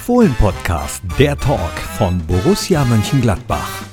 Fohlen-Podcast, der Talk von Borussia Mönchengladbach.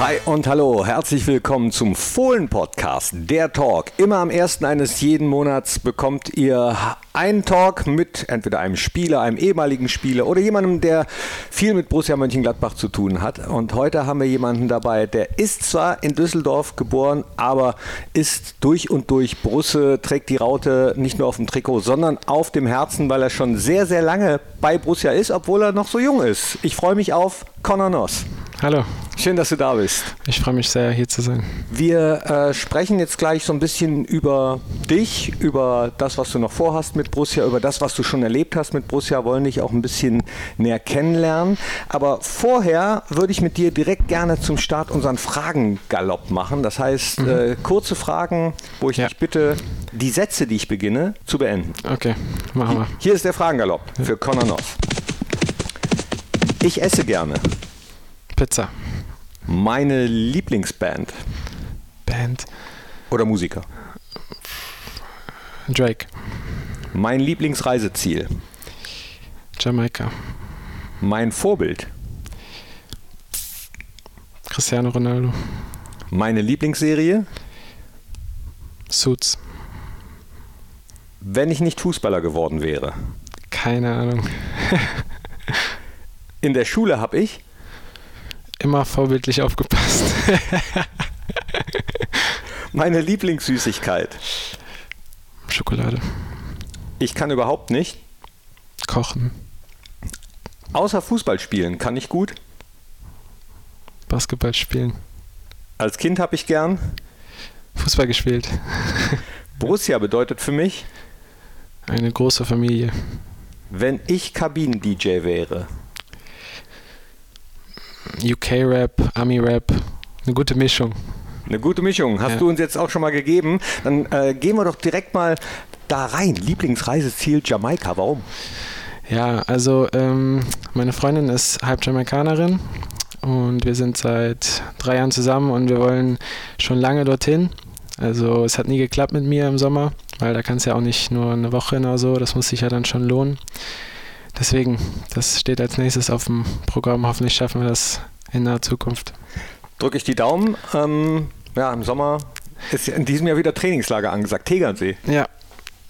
Hi und hallo, herzlich willkommen zum Fohlen-Podcast, der Talk. Immer am ersten eines jeden Monats bekommt ihr einen Talk mit entweder einem Spieler, einem ehemaligen Spieler oder jemandem, der viel mit Borussia Mönchengladbach zu tun hat. Und heute haben wir jemanden dabei, der ist zwar in Düsseldorf geboren, aber ist durch und durch Brusse, trägt die Raute nicht nur auf dem Trikot, sondern auf dem Herzen, weil er schon sehr, sehr lange bei Borussia ist, obwohl er noch so jung ist. Ich freue mich auf Conor Noss. Hallo. Schön, dass du da bist. Ich freue mich sehr, hier zu sein. Wir äh, sprechen jetzt gleich so ein bisschen über dich, über das, was du noch vorhast mit Borussia, über das, was du schon erlebt hast mit Borussia, wollen dich auch ein bisschen näher kennenlernen. Aber vorher würde ich mit dir direkt gerne zum Start unseren Fragengalopp machen. Das heißt, mhm. äh, kurze Fragen, wo ich ja. dich bitte, die Sätze, die ich beginne, zu beenden. Okay, machen wir. Hier ist der Fragengalopp für Conor Noss. Ich esse gerne. Pizza. Meine Lieblingsband. Band. Oder Musiker. Drake. Mein Lieblingsreiseziel. Jamaika. Mein Vorbild. Cristiano Ronaldo. Meine Lieblingsserie. Suits. Wenn ich nicht Fußballer geworden wäre. Keine Ahnung. In der Schule habe ich immer vorbildlich aufgepasst. Meine Lieblingssüßigkeit. Schokolade. Ich kann überhaupt nicht. Kochen. Außer Fußball spielen kann ich gut. Basketball spielen. Als Kind habe ich gern. Fußball gespielt. Borussia bedeutet für mich. Eine große Familie. Wenn ich Kabinen-DJ wäre. UK-Rap, Ami-Rap, eine gute Mischung. Eine gute Mischung. Hast ja. du uns jetzt auch schon mal gegeben. Dann äh, gehen wir doch direkt mal da rein. Lieblingsreiseziel Jamaika. Warum? Ja, also ähm, meine Freundin ist halb Jamaikanerin und wir sind seit drei Jahren zusammen und wir wollen schon lange dorthin. Also es hat nie geklappt mit mir im Sommer, weil da kann es ja auch nicht nur eine Woche oder so, das muss sich ja dann schon lohnen. Deswegen, das steht als nächstes auf dem Programm. Hoffentlich schaffen wir das in naher Zukunft. Drücke ich die Daumen. Ähm, ja, im Sommer ist in diesem Jahr wieder Trainingslager angesagt. Tegernsee. Ja.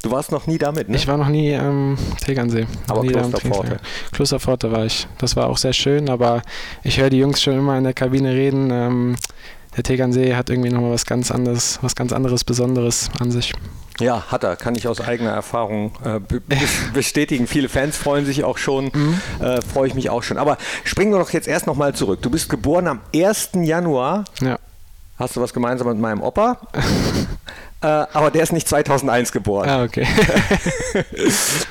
Du warst noch nie damit, ne? Ich war noch nie am ähm, Tegernsee. Aber Klosterpforte. Klosterpforte war ich. Das war auch sehr schön, aber ich höre die Jungs schon immer in der Kabine reden. Ähm, der Tegernsee hat irgendwie nochmal was ganz anderes, was ganz anderes, Besonderes an sich. Ja, hat er, kann ich aus eigener Erfahrung äh, bestätigen. Viele Fans freuen sich auch schon, mhm. äh, freue ich mich auch schon. Aber springen wir doch jetzt erst nochmal zurück. Du bist geboren am 1. Januar. Ja. Hast du was gemeinsam mit meinem Opa? äh, aber der ist nicht 2001 geboren. Ah, okay.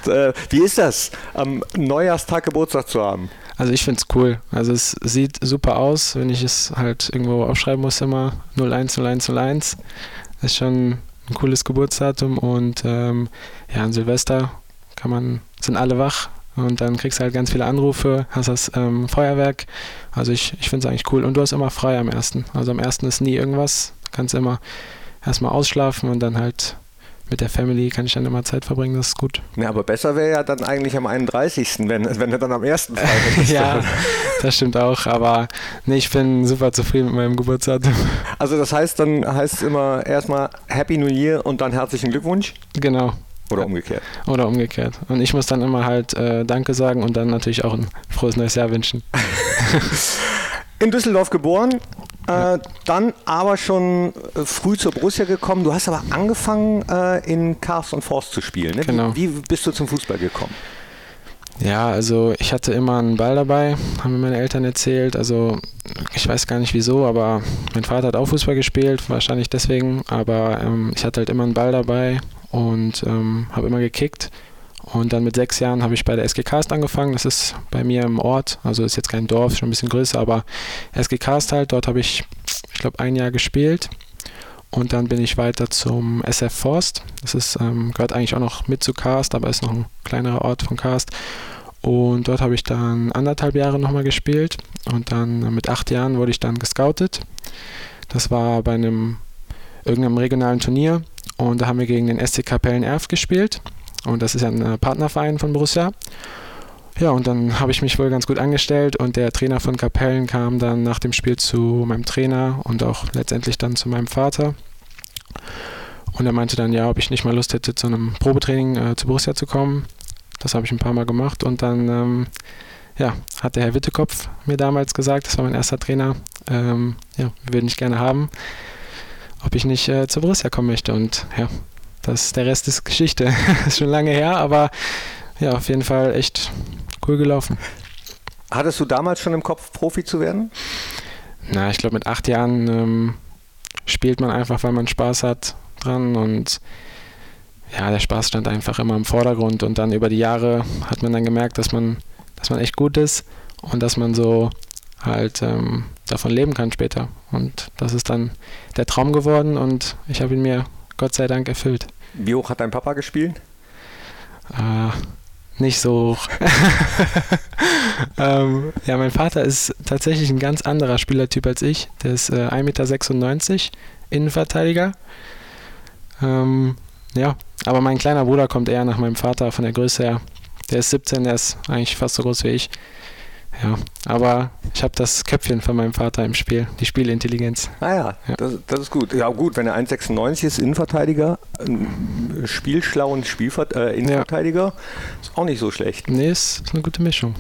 Äh, wie ist das, am Neujahrstag Geburtstag zu haben? Also ich finde es cool. Also es sieht super aus, wenn ich es halt irgendwo aufschreiben muss immer. 010101. Das ist schon ein cooles Geburtsdatum und ähm, ja, an Silvester kann man, sind alle wach und dann kriegst du halt ganz viele Anrufe, hast das ähm, Feuerwerk. Also ich, ich finde es eigentlich cool. Und du hast immer frei am ersten. Also am ersten ist nie irgendwas. Du kannst immer erstmal ausschlafen und dann halt mit der Family kann ich dann immer Zeit verbringen, das ist gut. Ja, aber besser wäre ja dann eigentlich am 31., wenn, wenn du dann am ersten Freitag bist. ja, das stimmt auch, aber nee, ich bin super zufrieden mit meinem Geburtsdatum. Also das heißt, dann heißt es immer erstmal Happy New Year und dann herzlichen Glückwunsch? Genau. Oder umgekehrt. Oder umgekehrt. Und ich muss dann immer halt äh, Danke sagen und dann natürlich auch ein frohes neues Jahr wünschen. In Düsseldorf geboren, äh, dann aber schon äh, früh zur Borussia gekommen. Du hast aber angefangen äh, in Cars und Forst zu spielen. Ne? Genau. Wie, wie bist du zum Fußball gekommen? Ja, also ich hatte immer einen Ball dabei, haben mir meine Eltern erzählt. Also ich weiß gar nicht wieso, aber mein Vater hat auch Fußball gespielt, wahrscheinlich deswegen. Aber ähm, ich hatte halt immer einen Ball dabei und ähm, habe immer gekickt. Und dann mit sechs Jahren habe ich bei der SG Cast angefangen. Das ist bei mir im Ort, also ist jetzt kein Dorf, schon ein bisschen größer, aber SG Cast halt. Dort habe ich, ich glaube, ein Jahr gespielt. Und dann bin ich weiter zum SF Forst. Das ist, ähm, gehört eigentlich auch noch mit zu Cast, aber ist noch ein kleinerer Ort von Cast. Und dort habe ich dann anderthalb Jahre nochmal gespielt. Und dann mit acht Jahren wurde ich dann gescoutet. Das war bei einem irgendeinem regionalen Turnier. Und da haben wir gegen den SC Kapellen Erf gespielt. Und das ist ja ein äh, Partnerverein von Borussia. Ja, und dann habe ich mich wohl ganz gut angestellt und der Trainer von Kapellen kam dann nach dem Spiel zu meinem Trainer und auch letztendlich dann zu meinem Vater. Und er meinte dann, ja, ob ich nicht mal Lust hätte, zu einem Probetraining äh, zu Borussia zu kommen. Das habe ich ein paar Mal gemacht und dann ähm, ja, hat der Herr Wittekopf mir damals gesagt, das war mein erster Trainer, ähm, ja, wir würden dich gerne haben, ob ich nicht äh, zu Borussia kommen möchte. Und ja, das, der Rest ist Geschichte. das ist schon lange her, aber ja, auf jeden Fall echt cool gelaufen. Hattest du damals schon im Kopf, Profi zu werden? Na, ich glaube, mit acht Jahren ähm, spielt man einfach, weil man Spaß hat dran und ja, der Spaß stand einfach immer im Vordergrund und dann über die Jahre hat man dann gemerkt, dass man, dass man echt gut ist und dass man so halt ähm, davon leben kann später. Und das ist dann der Traum geworden und ich habe ihn mir Gott sei Dank erfüllt. Wie hoch hat dein Papa gespielt? Äh, nicht so hoch. ähm, ja, mein Vater ist tatsächlich ein ganz anderer Spielertyp als ich. Der ist äh, 1,96 Meter, Innenverteidiger. Ähm, ja, aber mein kleiner Bruder kommt eher nach meinem Vater von der Größe her. Der ist 17, der ist eigentlich fast so groß wie ich. Ja, aber ich habe das Köpfchen von meinem Vater im Spiel, die Spielintelligenz. Ah ja, ja. Das, das, ist gut. Ja gut, wenn er 1,96 ist, Innenverteidiger, spielschlau und Spielver äh, Innenverteidiger, ja. ist auch nicht so schlecht. Nee, ist eine gute Mischung.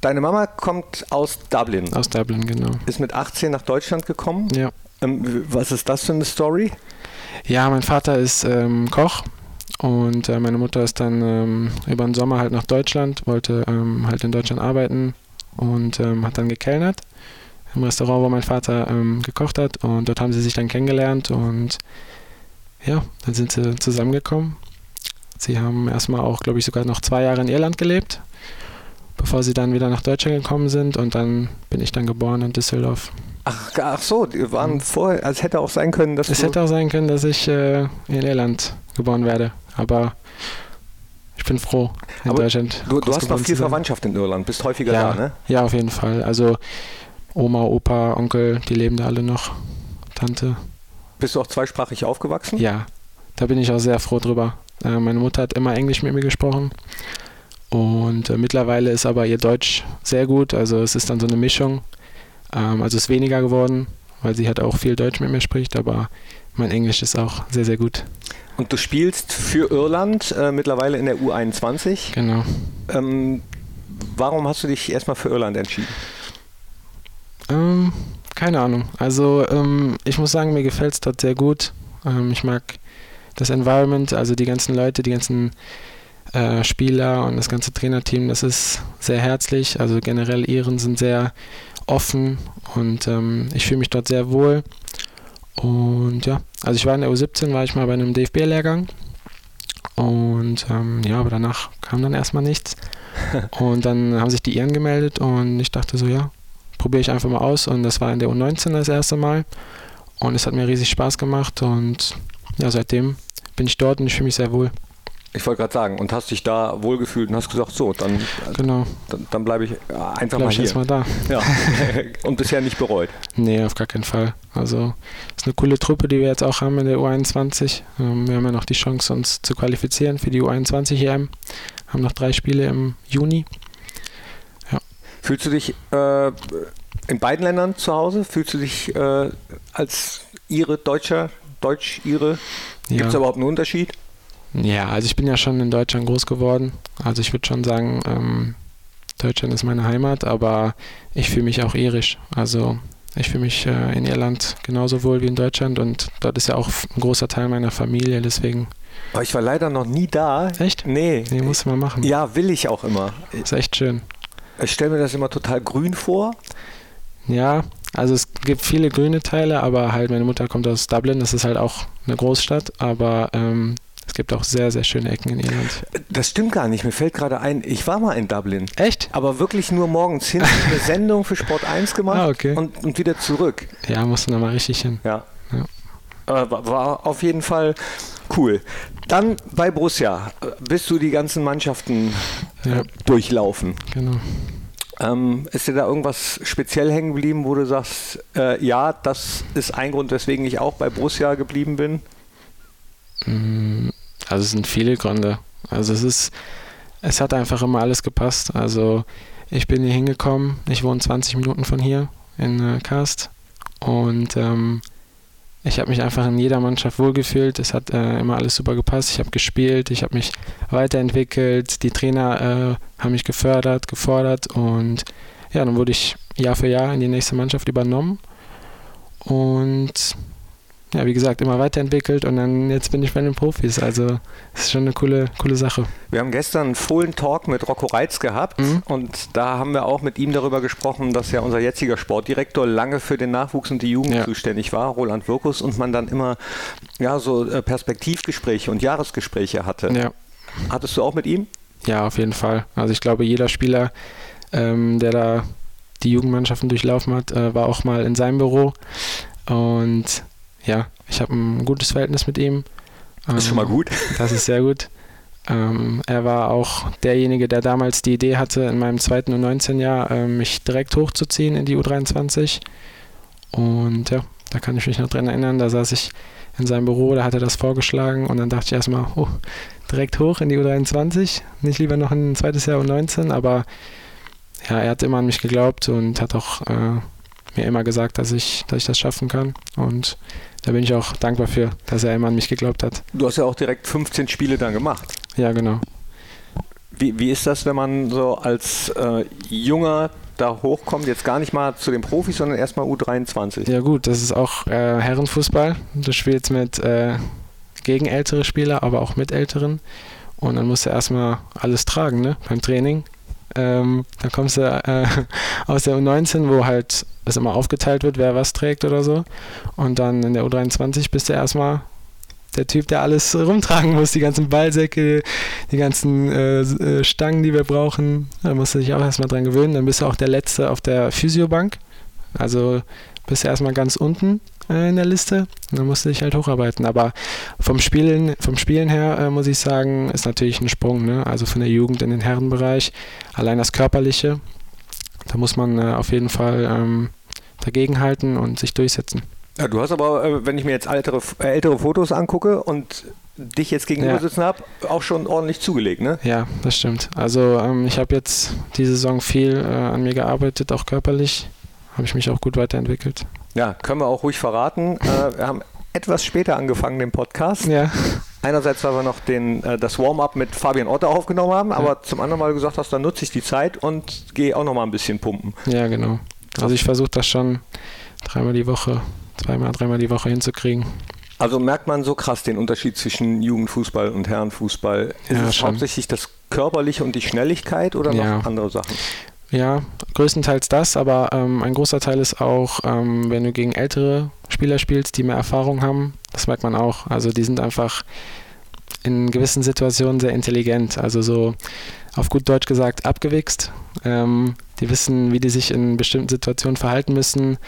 Deine Mama kommt aus Dublin. Aus Dublin, genau. Ist mit 18 nach Deutschland gekommen. Ja. Ähm, was ist das für eine Story? Ja, mein Vater ist ähm, Koch und äh, meine Mutter ist dann ähm, über den Sommer halt nach Deutschland, wollte ähm, halt in Deutschland arbeiten und ähm, hat dann gekellnert im Restaurant, wo mein Vater ähm, gekocht hat. Und dort haben sie sich dann kennengelernt und ja, dann sind sie zusammengekommen. Sie haben erstmal auch, glaube ich, sogar noch zwei Jahre in Irland gelebt, bevor sie dann wieder nach Deutschland gekommen sind. Und dann bin ich dann geboren in Düsseldorf. Ach, so, die waren vorher, also es hätte auch sein können, dass Es hätte auch sein können, dass ich äh, in Irland geboren werde aber ich bin froh in aber Deutschland. Du, du hast noch viel Verwandtschaft in Irland, bist häufiger ja, da, ne? Ja, auf jeden Fall. Also Oma, Opa, Onkel, die leben da alle noch. Tante. Bist du auch zweisprachig aufgewachsen? Ja, da bin ich auch sehr froh drüber. Äh, meine Mutter hat immer Englisch mit mir gesprochen. Und äh, mittlerweile ist aber ihr Deutsch sehr gut. Also es ist dann so eine Mischung. Ähm, also ist weniger geworden, weil sie halt auch viel Deutsch mit mir spricht, aber mein Englisch ist auch sehr, sehr gut. Und du spielst für Irland äh, mittlerweile in der U21. Genau. Ähm, warum hast du dich erstmal für Irland entschieden? Ähm, keine Ahnung. Also ähm, ich muss sagen, mir gefällt es dort sehr gut. Ähm, ich mag das Environment, also die ganzen Leute, die ganzen äh, Spieler und das ganze Trainerteam, das ist sehr herzlich. Also generell Iren sind sehr offen und ähm, ich fühle mich dort sehr wohl. Und ja, also ich war in der U17, war ich mal bei einem DFB-Lehrgang. Und ähm, ja, aber danach kam dann erstmal nichts. und dann haben sich die Iren gemeldet und ich dachte so, ja, probiere ich einfach mal aus. Und das war in der U19 das erste Mal. Und es hat mir riesig Spaß gemacht und ja, seitdem bin ich dort und ich fühle mich sehr wohl. Ich wollte gerade sagen, und hast dich da wohlgefühlt und hast gesagt, so, dann, genau. dann, dann bleibe ich einfach bleib mal hier. Mal da. Ja. und bisher nicht bereut. Nee, auf gar keinen Fall. Also ist eine coole Truppe, die wir jetzt auch haben in der U21. Ähm, wir haben ja noch die Chance, uns zu qualifizieren für die U21 EM. Haben noch drei Spiele im Juni. Ja. Fühlst du dich äh, in beiden Ländern zu Hause? Fühlst du dich äh, als Ire, Deutscher, Deutsch-Ire? Gibt es ja. überhaupt einen Unterschied? Ja, also ich bin ja schon in Deutschland groß geworden. Also ich würde schon sagen, ähm, Deutschland ist meine Heimat, aber ich fühle mich auch irisch. Also ich fühle mich äh, in Irland genauso wohl wie in Deutschland und dort ist ja auch ein großer Teil meiner Familie, deswegen. Aber ich war leider noch nie da. Echt? Nee. Nee, muss man machen. Ja, will ich auch immer. Ist echt schön. Ich stelle mir das immer total grün vor. Ja, also es gibt viele grüne Teile, aber halt meine Mutter kommt aus Dublin, das ist halt auch eine Großstadt, aber ähm, es gibt auch sehr, sehr schöne Ecken in Irland. Das stimmt gar nicht. Mir fällt gerade ein, ich war mal in Dublin. Echt? Aber wirklich nur morgens hin, eine Sendung für Sport 1 gemacht ah, okay. und, und wieder zurück. Ja, musst du da mal richtig hin. Ja. ja. War, war auf jeden Fall cool. Dann bei Borussia bist du die ganzen Mannschaften ja. äh, durchlaufen. Genau. Ähm, ist dir da irgendwas speziell hängen geblieben, wo du sagst, äh, ja, das ist ein Grund, weswegen ich auch bei Borussia geblieben bin? Also es sind viele Gründe. Also es ist, es hat einfach immer alles gepasst. Also ich bin hier hingekommen, ich wohne 20 Minuten von hier in äh, Karst und ähm, ich habe mich einfach in jeder Mannschaft wohlgefühlt. Es hat äh, immer alles super gepasst. Ich habe gespielt, ich habe mich weiterentwickelt. Die Trainer äh, haben mich gefördert, gefordert und ja, dann wurde ich Jahr für Jahr in die nächste Mannschaft übernommen und ja, wie gesagt, immer weiterentwickelt und dann jetzt bin ich bei den Profis. Also das ist schon eine coole, coole Sache. Wir haben gestern einen Fohlen Talk mit Rocco Reitz gehabt mhm. und da haben wir auch mit ihm darüber gesprochen, dass ja unser jetziger Sportdirektor lange für den Nachwuchs und die Jugend ja. zuständig war, Roland Wirkus, und man dann immer ja so äh, Perspektivgespräche und Jahresgespräche hatte. Ja. Hattest du auch mit ihm? Ja, auf jeden Fall. Also ich glaube, jeder Spieler, ähm, der da die Jugendmannschaften durchlaufen hat, äh, war auch mal in seinem Büro und ja, ich habe ein gutes Verhältnis mit ihm. Das ist schon mal ähm, gut. Das ist sehr gut. Ähm, er war auch derjenige, der damals die Idee hatte, in meinem zweiten und 19 Jahr äh, mich direkt hochzuziehen in die U23. Und ja, da kann ich mich noch dran erinnern, da saß ich in seinem Büro, da hat er das vorgeschlagen und dann dachte ich erstmal, oh, direkt hoch in die U23, nicht lieber noch ein zweites Jahr U19, aber ja, er hat immer an mich geglaubt und hat auch äh, mir immer gesagt, dass ich, dass ich das schaffen kann. Und da bin ich auch dankbar für, dass er immer an mich geglaubt hat. Du hast ja auch direkt 15 Spiele dann gemacht. Ja, genau. Wie, wie ist das, wenn man so als äh, junger da hochkommt, jetzt gar nicht mal zu den Profis, sondern erstmal U23? Ja gut, das ist auch äh, Herrenfußball. Du spielst mit äh, gegen ältere Spieler, aber auch mit älteren. Und dann musst du erstmal alles tragen ne, beim Training. Ähm, dann kommst du äh, aus der U19, wo halt es immer aufgeteilt wird, wer was trägt oder so. Und dann in der U23 bist du erstmal der Typ, der alles rumtragen muss, die ganzen Ballsäcke, die ganzen äh, äh, Stangen, die wir brauchen. Da musst du dich auch erstmal dran gewöhnen. Dann bist du auch der Letzte auf der Physiobank. Also bist du erstmal ganz unten äh, in der Liste. Und dann musst du dich halt hocharbeiten. Aber vom Spielen, vom Spielen her äh, muss ich sagen, ist natürlich ein Sprung. Ne? Also von der Jugend in den Herrenbereich. Allein das Körperliche, da muss man äh, auf jeden Fall ähm, dagegenhalten und sich durchsetzen. Ja, du hast aber, äh, wenn ich mir jetzt ältere, äh, ältere Fotos angucke und dich jetzt gegenüber ja. sitzen habe, auch schon ordentlich zugelegt, ne? Ja, das stimmt. Also ähm, ich habe jetzt die Saison viel äh, an mir gearbeitet, auch körperlich. Habe ich mich auch gut weiterentwickelt. Ja, können wir auch ruhig verraten. Äh, wir haben etwas später angefangen, den Podcast. Ja. Einerseits, weil wir noch den, äh, das Warm-up mit Fabian Otter aufgenommen haben, aber ja. zum anderen, weil du gesagt hast, dann nutze ich die Zeit und gehe auch noch mal ein bisschen pumpen. Ja, genau. Also ich versuche das schon dreimal die Woche, zweimal, dreimal die Woche hinzukriegen. Also merkt man so krass den Unterschied zwischen Jugendfußball und Herrenfußball. Ist ja, es schon. hauptsächlich das Körperliche und die Schnelligkeit oder noch ja. andere Sachen? Ja, größtenteils das, aber ähm, ein großer Teil ist auch, ähm, wenn du gegen ältere Spieler spielst, die mehr Erfahrung haben, das merkt man auch. Also die sind einfach in gewissen Situationen sehr intelligent, also so auf gut Deutsch gesagt abgewichst. Ähm, die wissen, wie die sich in bestimmten Situationen verhalten müssen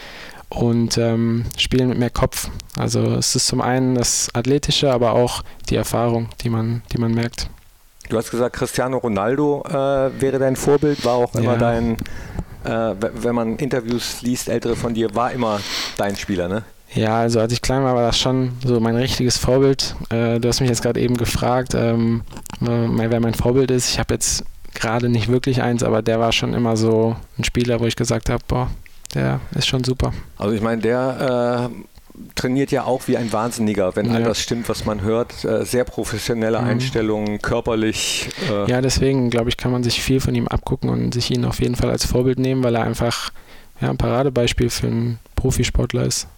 und ähm, spielen mit mehr Kopf. Also es ist zum einen das Athletische, aber auch die Erfahrung, die man, die man merkt. Du hast gesagt, Cristiano Ronaldo äh, wäre dein Vorbild, war auch immer ja. dein, äh, wenn man Interviews liest, ältere von dir, war immer dein Spieler, ne? Ja, also als ich klein war, war das schon so mein richtiges Vorbild. Äh, du hast mich jetzt gerade eben gefragt, ähm, wer mein Vorbild ist. Ich habe jetzt gerade nicht wirklich eins, aber der war schon immer so ein Spieler, wo ich gesagt habe, boah, der ist schon super. Also ich meine, der äh, trainiert ja auch wie ein Wahnsinniger, wenn ja. all das stimmt, was man hört. Äh, sehr professionelle mhm. Einstellungen, körperlich. Äh ja, deswegen glaube ich, kann man sich viel von ihm abgucken und sich ihn auf jeden Fall als Vorbild nehmen, weil er einfach ja, ein Paradebeispiel für einen Profisportler ist.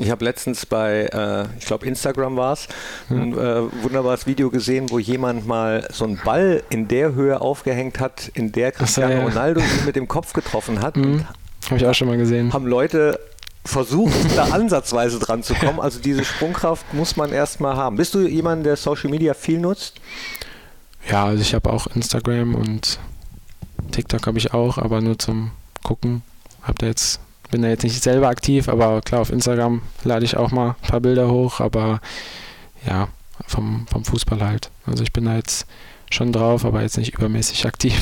Ich habe letztens bei, äh, ich glaube Instagram war es, ein äh, wunderbares Video gesehen, wo jemand mal so einen Ball in der Höhe aufgehängt hat, in der Cristiano so, ja. Ronaldo ihn mit dem Kopf getroffen hat. Mhm. Habe ich auch schon mal gesehen. Haben Leute versucht, da ansatzweise dran zu kommen. Also diese Sprungkraft muss man erstmal haben. Bist du jemand, der Social Media viel nutzt? Ja, also ich habe auch Instagram und TikTok habe ich auch, aber nur zum Gucken. Hab da jetzt, bin da jetzt nicht selber aktiv, aber klar, auf Instagram lade ich auch mal ein paar Bilder hoch, aber ja, vom, vom Fußball halt. Also ich bin da jetzt schon drauf, aber jetzt nicht übermäßig aktiv.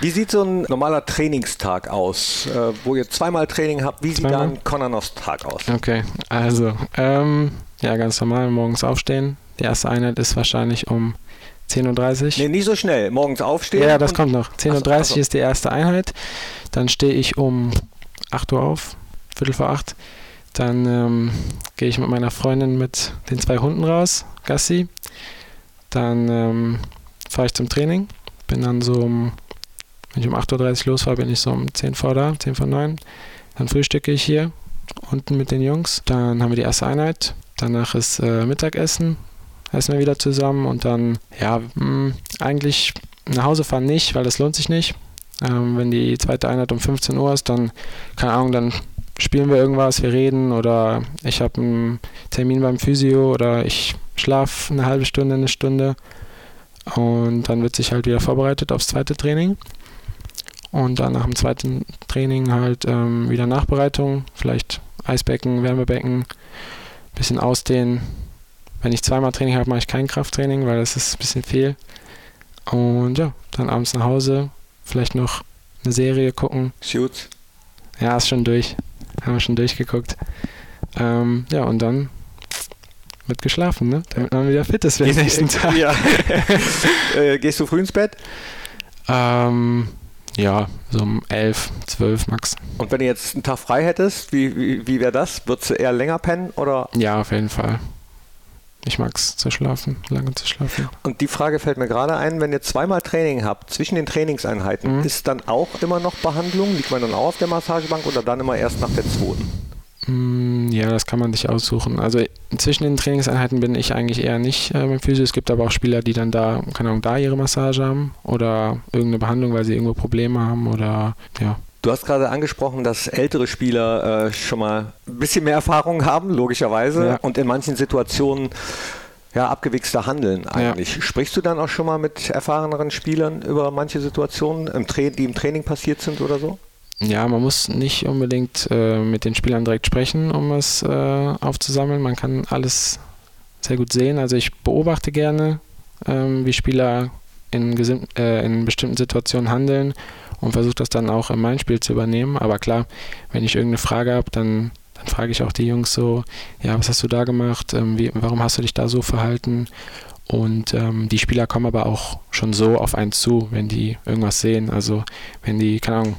Wie sieht so ein normaler Trainingstag aus, äh, wo ihr zweimal Training habt? Wie sieht da ein Konanos-Tag aus? Okay, also ähm, ja, ganz normal morgens aufstehen, Die erste Einheit ist wahrscheinlich um 10.30 Uhr. Nee, nicht so schnell. Morgens aufstehen. Ja, das kommt noch. 10.30 Uhr Ach so, ach so. ist die erste Einheit. Dann stehe ich um 8 Uhr auf, Viertel vor 8. Dann ähm, gehe ich mit meiner Freundin mit den zwei Hunden raus, Gassi. Dann ähm, fahre ich zum Training. Bin dann so um, wenn ich um 8.30 Uhr losfahre, bin ich so um 10 vor da, 10 vor 9. Dann frühstücke ich hier unten mit den Jungs. Dann haben wir die erste Einheit. Danach ist äh, Mittagessen. Essen wir wieder zusammen und dann, ja, mh, eigentlich nach Hause fahren nicht, weil das lohnt sich nicht. Ähm, wenn die zweite Einheit um 15 Uhr ist, dann, keine Ahnung, dann spielen wir irgendwas, wir reden oder ich habe einen Termin beim Physio oder ich schlafe eine halbe Stunde, eine Stunde und dann wird sich halt wieder vorbereitet aufs zweite Training. Und dann nach dem zweiten Training halt ähm, wieder Nachbereitung, vielleicht Eisbecken, Wärmebecken, bisschen ausdehnen. Wenn ich zweimal Training habe, mache ich kein Krafttraining, weil das ist ein bisschen viel. Und ja, dann abends nach Hause, vielleicht noch eine Serie gucken. Shoots. Ja, ist schon durch. Haben wir schon durchgeguckt. Ähm, ja, und dann wird geschlafen, ne? Damit man wieder fit ist für den nächsten Tag. Ja. äh, gehst du früh ins Bett? Ähm, ja, so um 11, 12 max. Und wenn du jetzt einen Tag frei hättest, wie, wie, wie wäre das? Würdest du eher länger pennen oder? Ja, auf jeden Fall. Ich mag es zu schlafen, lange zu schlafen. Und die Frage fällt mir gerade ein, wenn ihr zweimal Training habt, zwischen den Trainingseinheiten, Mhm. ist dann auch immer noch Behandlung? Liegt man dann auch auf der Massagebank oder dann immer erst nach der zweiten? Mm, Ja, das kann man sich aussuchen. Also zwischen den Trainingseinheiten bin ich eigentlich eher nicht äh, beim Physio. Es gibt aber auch Spieler, die dann da, keine Ahnung, da ihre Massage haben oder irgendeine Behandlung, weil sie irgendwo Probleme haben oder ja. Du hast gerade angesprochen, dass ältere Spieler äh, schon mal ein bisschen mehr Erfahrung haben, logischerweise, Ja. und in manchen Situationen ja, abgewichster handeln eigentlich. Sprichst du dann auch schon mal mit erfahreneren Spielern über manche Situationen, im Tra die im Training passiert sind oder so? Ja, man muss nicht unbedingt äh, mit den Spielern direkt sprechen, um es äh, aufzusammeln. Man kann alles sehr gut sehen. Also ich beobachte gerne, ähm, wie Spieler in, äh, in bestimmten Situationen handeln und versuche das dann auch in mein Spiel zu übernehmen. Aber klar, wenn ich irgendeine Frage habe, dann, dann frage ich auch die Jungs so, ja, was hast du da gemacht? Ähm, wie, warum hast du dich da so verhalten? Und ähm, die Spieler kommen aber auch schon so auf einen zu, wenn die irgendwas sehen. Also wenn die, keine Ahnung,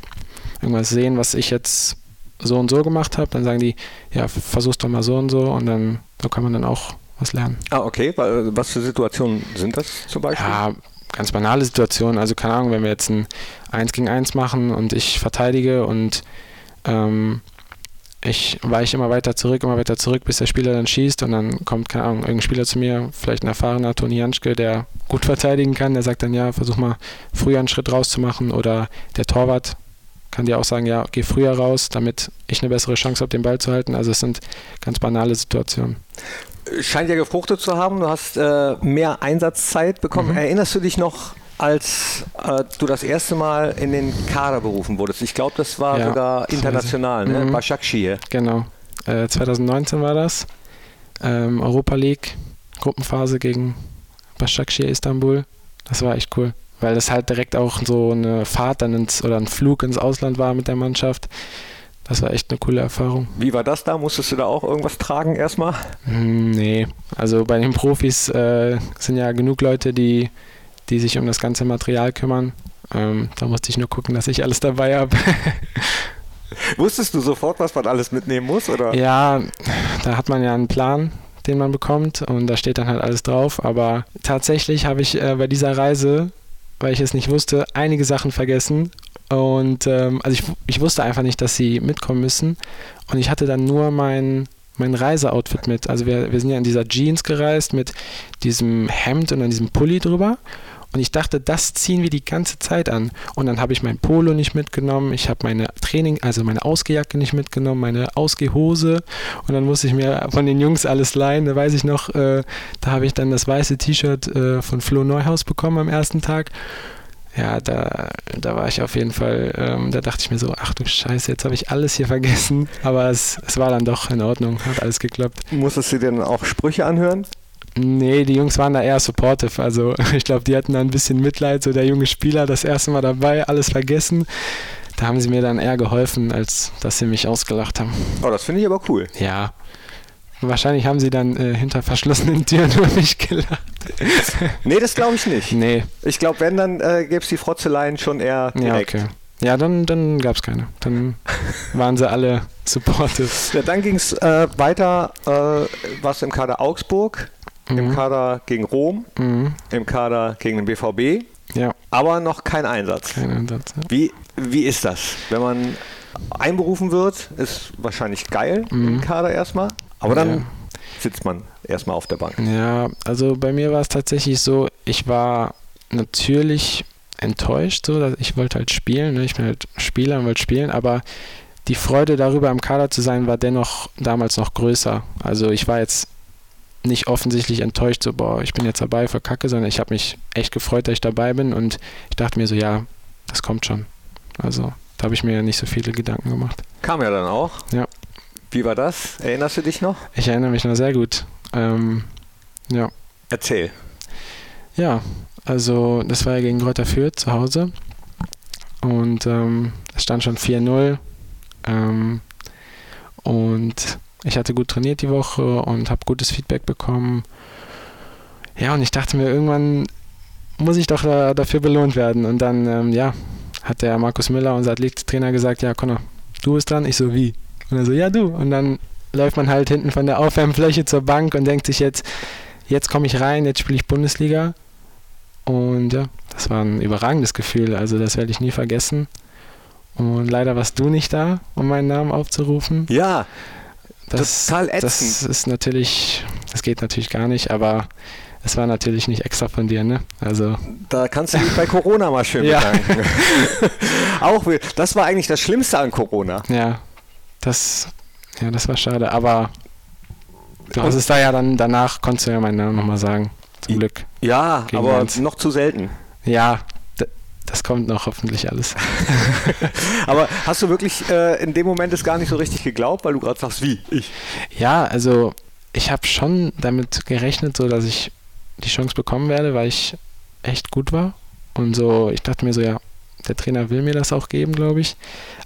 irgendwas sehen, was ich jetzt so und so gemacht habe, dann sagen die, ja, versuch's doch mal so und so und dann so kann man dann auch was lernen. Ah, okay. Wa- Was für Situationen sind das zum Beispiel? Ja, ganz banale Situationen. Also keine Ahnung, wenn wir jetzt ein 1 gegen 1 machen und ich verteidige und ähm, ich weiche immer weiter zurück, immer weiter zurück, bis der Spieler dann schießt und dann kommt, keine Ahnung, irgendein Spieler zu mir, vielleicht ein erfahrener Toni Janschke, der gut verteidigen kann, der sagt dann, ja, versuch mal früher einen Schritt rauszumachen oder der Torwart kann dir auch sagen, ja, geh früher raus, damit ich eine bessere Chance habe, den Ball zu halten. Also es sind ganz banale Situationen. Scheint ja gefruchtet zu haben. Du hast äh, mehr Einsatzzeit bekommen. Mhm. Erinnerst du dich noch, als äh, du das erste Mal in den Kader berufen wurdest? Ich glaube, das war Ja, sogar international, ne? Mhm. Başakşehir. Genau. Äh, 2019 war das. Ähm, Europa League, Gruppenphase gegen Başakşehir Istanbul. Das war echt cool, weil das halt direkt auch so eine Fahrt dann ins oder ein Flug ins Ausland war mit der Mannschaft. Das war echt eine coole Erfahrung. Wie war das da? Musstest du da auch irgendwas tragen erstmal? Hm, nee, also bei den Profis äh, sind ja genug Leute, die, die sich um das ganze Material kümmern. Ähm, da musste ich nur gucken, dass ich alles dabei habe. Wusstest du sofort, was man alles mitnehmen muss? Oder? Ja, da hat man ja einen Plan, den man bekommt und da steht dann halt alles drauf. Aber tatsächlich habe ich äh, bei dieser Reise, weil ich es nicht wusste, einige Sachen vergessen. Und ähm, also ich, ich wusste einfach nicht, dass sie mitkommen müssen. Und ich hatte dann nur mein, mein Reiseoutfit mit. Also wir, wir sind ja in dieser Jeans gereist mit diesem Hemd und dann diesem Pulli drüber. Und ich dachte, das ziehen wir die ganze Zeit an. Und dann habe ich mein Polo nicht mitgenommen, ich habe meine Training, also meine Ausgehjacke nicht mitgenommen, meine Ausgehhose. Und dann musste ich mir von den Jungs alles leihen. Da weiß ich noch, äh, da habe ich dann das weiße T-Shirt äh, von Flo Neuhaus bekommen am ersten Tag. Ja, da, da war ich auf jeden Fall, ähm, da dachte ich mir so, ach du Scheiße, jetzt habe ich alles hier vergessen. Aber es, es war dann doch in Ordnung, hat alles geklappt. Musstest du dir dann auch Sprüche anhören? Nee, die Jungs waren da eher supportive. Also ich glaube, die hatten da ein bisschen Mitleid. So der junge Spieler, das erste Mal dabei, alles vergessen. Da haben sie mir dann eher geholfen, als dass sie mich ausgelacht haben. Oh, das finde ich aber cool. Ja, Wahrscheinlich haben sie dann äh, hinter verschlossenen Türen über mich gelacht. nee, das glaube ich nicht. Nee. Ich glaube, wenn, dann äh, gäbe es die Frotzeleien schon eher direkt. Ja, okay. Ja, dann, dann gab es keine. Dann waren sie alle supportive. Ja, dann ging es äh, weiter, äh, was im Kader Augsburg, mhm. im Kader gegen Rom, mhm. im Kader gegen den BVB. Ja. Aber noch kein Einsatz. Kein Einsatz. Ja. Wie, wie ist das, wenn man einberufen wird? Ist wahrscheinlich geil mhm. im Kader erstmal. Aber dann ja. sitzt man erstmal auf der Bank. Ja, also bei mir war es tatsächlich so, ich war natürlich enttäuscht, so, dass ich wollte halt spielen, ne? ich bin halt Spieler und wollte spielen, aber die Freude darüber im Kader zu sein war dennoch damals noch größer. Also ich war jetzt nicht offensichtlich enttäuscht, so boah, ich bin jetzt dabei, verkacke, sondern ich habe mich echt gefreut, dass ich dabei bin und ich dachte mir so, ja, das kommt schon. Also da habe ich mir ja nicht so viele Gedanken gemacht. Kam ja dann auch. Ja. Wie war das? Erinnerst du dich noch? Ich erinnere mich noch sehr gut. Ähm, ja. Erzähl. Ja, also das war ja gegen Greuther Fürth zu Hause. Und ähm, es stand schon 4-0. Ähm, und ich hatte gut trainiert die Woche und habe gutes Feedback bekommen. Ja, und ich dachte mir, irgendwann muss ich doch da, dafür belohnt werden. Und dann, ähm, ja, hat der Markus Müller, unser Athletiktrainer, gesagt, ja, Connor, du bist dran. Ich so, wie? Und er so, ja, du. Und dann läuft man halt hinten von der Aufwärmfläche zur Bank und denkt sich jetzt, jetzt komme ich rein, jetzt spiele ich Bundesliga. Und ja, das war ein überragendes Gefühl. Also das werde ich nie vergessen. Und leider warst du nicht da, um meinen Namen aufzurufen. Ja, das, total ätzend. Das ist natürlich, das geht natürlich gar nicht, aber es war natürlich nicht extra von dir, ne? Also. Da kannst du dich bei Corona mal schön ja. bedanken. Auch, das war eigentlich das Schlimmste an Corona. Ja, das, ja, das war schade, aber du hast es da ja dann, danach konntest du ja meinen Namen nochmal sagen. Zum Glück. Ja, aber uns. noch zu selten. Ja, das kommt noch hoffentlich alles. aber hast du wirklich äh, in dem Moment es gar nicht so richtig geglaubt, weil du gerade sagst, wie? Ich. Ja, also ich habe schon damit gerechnet, so dass ich die Chance bekommen werde, weil ich echt gut war. Und so, ich dachte mir so, ja, der Trainer will mir das auch geben, glaube ich.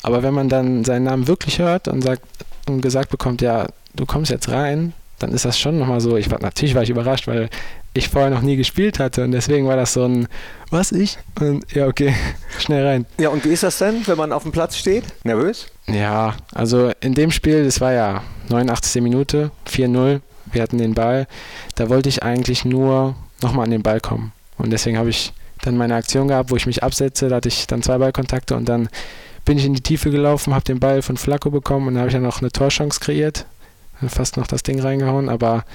Aber wenn man dann seinen Namen wirklich hört und sagt und gesagt bekommt, ja, du kommst jetzt rein, dann ist das schon nochmal so, ich war, natürlich war ich überrascht, weil ich vorher noch nie gespielt hatte und deswegen war das so ein, was ich? Und ja, okay, schnell rein. Ja, und wie ist das denn, wenn man auf dem Platz steht? Nervös? Ja, also in dem Spiel, das war ja 89. Minute, 4-0, wir hatten den Ball, da wollte ich eigentlich nur nochmal an den Ball kommen. Und deswegen habe ich dann meine Aktion gehabt, wo ich mich absetze, da hatte ich dann zwei Ballkontakte und dann bin ich in die Tiefe gelaufen, habe den Ball von Flacco bekommen und dann habe ich dann noch eine Torchance kreiert fast noch das Ding reingehauen, aber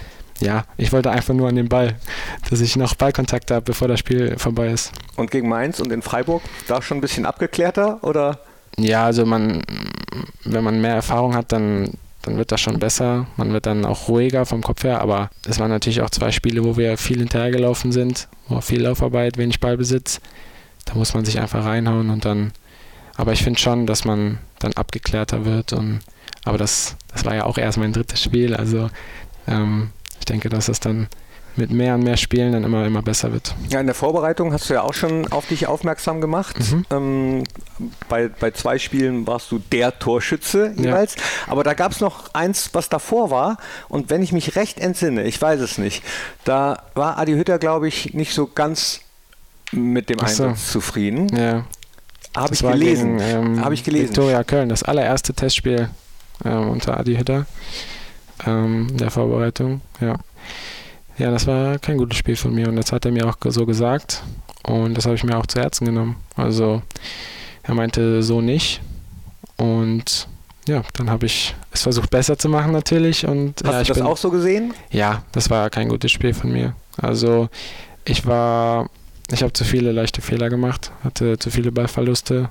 ja, ich wollte einfach nur an den Ball, dass ich noch Ballkontakt habe, bevor das Spiel vorbei ist. Und gegen Mainz und in Freiburg, da schon ein bisschen abgeklärter oder? Ja, also man, wenn man mehr Erfahrung hat, dann, dann wird das schon besser. Man wird dann auch ruhiger vom Kopf her, aber es waren natürlich auch zwei Spiele, wo wir viel hinterhergelaufen sind, wo viel Laufarbeit, wenig Ballbesitz. Da muss man sich einfach reinhauen und dann. Aber ich finde schon, dass man dann abgeklärter wird und aber das, das war ja auch erst mein drittes Spiel. Also ähm, ich denke, dass es dann mit mehr und mehr Spielen dann immer, immer besser wird. Ja, in der Vorbereitung hast du ja auch schon auf dich aufmerksam gemacht. Mhm. Ähm, bei, bei zwei Spielen warst du der Torschütze jeweils. Ja. Aber da gab es noch eins, was davor war. Und wenn ich mich recht entsinne, ich weiß es nicht, da war Adi Hütter, glaube ich, nicht so ganz mit dem so. Einsatz zufrieden. Ja. Habe ich gelesen. ähm, Habe ich gelesen. Viktoria Köln, das allererste Testspiel ähm, unter Adi Hütter ähm, in der Vorbereitung. Ja. ja, das war kein gutes Spiel von mir und das hat er mir auch so gesagt und das habe ich mir auch zu Herzen genommen. Also er meinte so nicht und ja, dann habe ich es versucht besser zu machen natürlich. Und, Hast ja, du das bin, auch so gesehen? Ja, das war kein gutes Spiel von mir. Also ich war, ich habe zu viele leichte Fehler gemacht, hatte zu viele Ballverluste,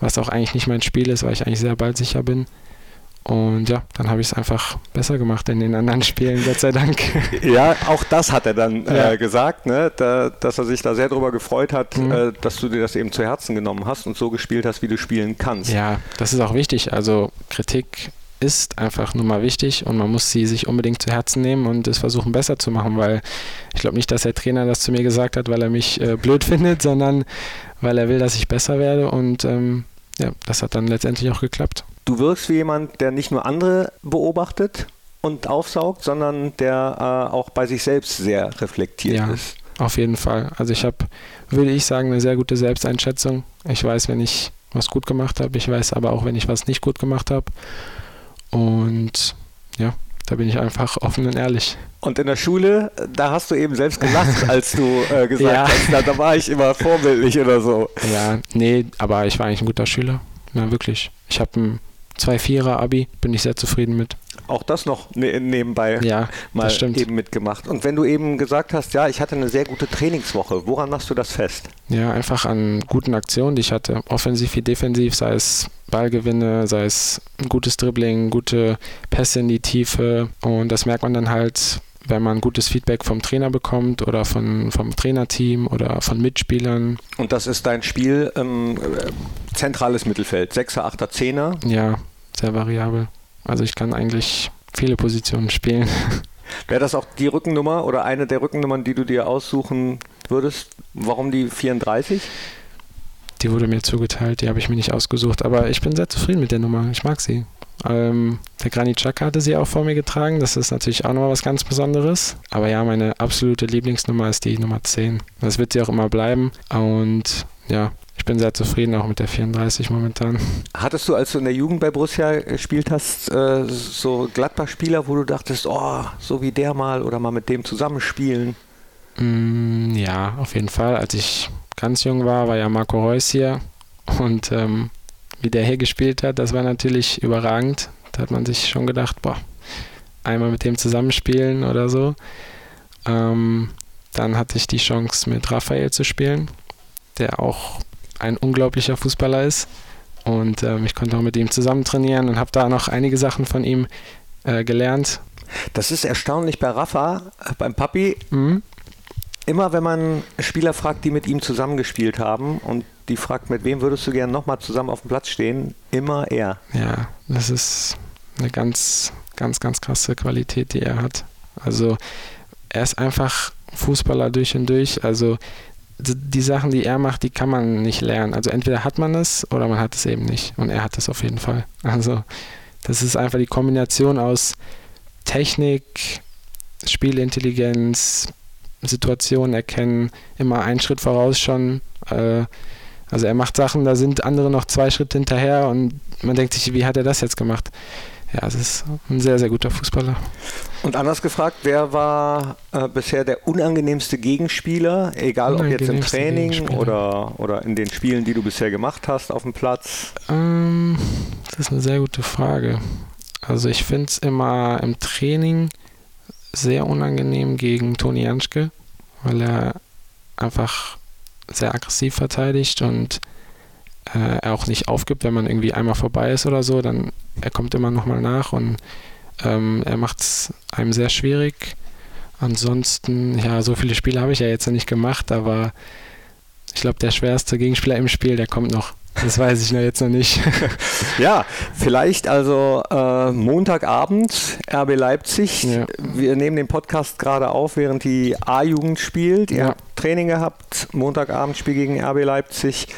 was auch eigentlich nicht mein Spiel ist, weil ich eigentlich sehr ballsicher bin. Und ja, dann habe ich es einfach besser gemacht in den anderen Spielen, Gott sei Dank. Ja, auch das hat er dann äh, ja. äh, gesagt, ne? Da, dass er sich da sehr darüber gefreut hat, mhm. äh, dass du dir das eben zu Herzen genommen hast und so gespielt hast, wie du spielen kannst. Ja, das ist auch wichtig. Also Kritik ist einfach nur mal wichtig und man muss sie sich unbedingt zu Herzen nehmen und es versuchen besser zu machen, weil ich glaube nicht, dass der Trainer das zu mir gesagt hat, weil er mich äh, blöd findet, sondern weil er will, dass ich besser werde und ähm, ja, das hat dann letztendlich auch geklappt. Du wirkst wie jemand, der nicht nur andere beobachtet, und aufsaugt, sondern der äh, auch bei sich selbst sehr reflektiert Ja. ist. Auf jeden Fall. Also ich habe, würde ich sagen, eine sehr gute Selbsteinschätzung. Ich weiß, wenn ich was gut gemacht habe. Ich weiß aber auch, wenn ich was nicht gut gemacht habe. Und ja, da bin ich einfach offen und ehrlich. Und in der Schule, da hast du eben selbst gelacht, als du äh, gesagt Ja. hast, na, da war ich immer vorbildlich oder so. Ja, nee, aber ich war eigentlich ein guter Schüler. Ja, wirklich. Ich habe ein 2-4er Abi, bin ich sehr zufrieden mit. Auch das noch ne nebenbei Ja, mal eben mitgemacht. Und wenn du eben gesagt hast, ja, ich hatte eine sehr gute Trainingswoche, woran machst du das fest? Ja, einfach an guten Aktionen, die ich hatte. Offensiv wie defensiv, sei es Ballgewinne, sei es ein gutes Dribbling, gute Pässe in die Tiefe. Und das merkt man dann halt, wenn man gutes Feedback vom Trainer bekommt oder von, vom Trainerteam oder von Mitspielern. Und das ist dein Spiel, ähm, äh, zentrales Mittelfeld, 6er, 8er, 10er. Ja, sehr variabel. Also ich kann eigentlich viele Positionen spielen. Wäre das auch die Rückennummer oder eine der Rückennummern, die du dir aussuchen würdest? Warum die 34? Die wurde mir zugeteilt, die habe ich mir nicht ausgesucht, aber ich bin sehr zufrieden mit der Nummer. Ich mag sie. Ähm, der Granit Xhaka hatte sie auch vor mir getragen, das ist natürlich auch nochmal was ganz Besonderes. Aber ja, meine absolute Lieblingsnummer ist die Nummer 10. Das wird sie auch immer bleiben und ja, ich bin sehr zufrieden auch mit der 34 momentan. Hattest du, als du in der Jugend bei Borussia gespielt hast, äh, so Gladbach-Spieler, wo du dachtest, oh, so wie der mal oder mal mit dem zusammenspielen? Mm, ja, auf jeden Fall. Als ich ganz jung war, war ja Marco Reus hier und ähm, wie der hier gespielt hat, das war natürlich überragend. Da hat man sich schon gedacht, boah, einmal mit dem zusammenspielen oder so. Ähm, dann hatte ich die Chance, mit Raphael zu spielen, der auch ein unglaublicher Fußballer ist. Und ähm, ich konnte auch mit ihm zusammen trainieren und habe da noch einige Sachen von ihm äh, gelernt. Das ist erstaunlich bei Rafa, äh, beim Papi. Mhm. Immer wenn man Spieler fragt, die mit ihm zusammengespielt haben und die fragt, mit wem würdest du gerne nochmal zusammen auf dem Platz stehen, immer er. Ja, das ist eine ganz, ganz, ganz krasse Qualität, die er hat. Also er ist einfach Fußballer durch und durch. Also die Sachen, die er macht, die kann man nicht lernen. Also entweder hat man es oder man hat es eben nicht. Und er hat es auf jeden Fall. Also das ist einfach die Kombination aus Technik, Spielintelligenz, Situationen erkennen, immer einen Schritt voraus schon. Äh, also er macht Sachen, da sind andere noch zwei Schritte hinterher und man denkt sich, wie hat er das jetzt gemacht? Ja, es ist ein sehr, sehr guter Fußballer. Und anders gefragt, wer war äh, bisher der unangenehmste Gegenspieler, egal ob jetzt im Training oder, oder in den Spielen, die du bisher gemacht hast auf dem Platz? Ähm, das ist eine sehr gute Frage. Also ich finde es immer im Training sehr unangenehm gegen Toni Janschke, weil er einfach sehr aggressiv verteidigt und äh, auch nicht aufgibt, wenn man irgendwie einmal vorbei ist oder so, dann er kommt immer nochmal nach und ähm, er macht es einem sehr schwierig. Ansonsten, ja, so viele Spiele habe ich ja jetzt nicht gemacht, aber ich glaube, der schwerste Gegenspieler im Spiel, der kommt noch. Das weiß ich noch jetzt noch nicht. Ja, vielleicht also äh, Montagabend, RB Leipzig. Ja. Wir nehmen den Podcast gerade auf, während die A-Jugend spielt. Ihr Ja. habt Training gehabt, Montagabend Spiel gegen RB Leipzig.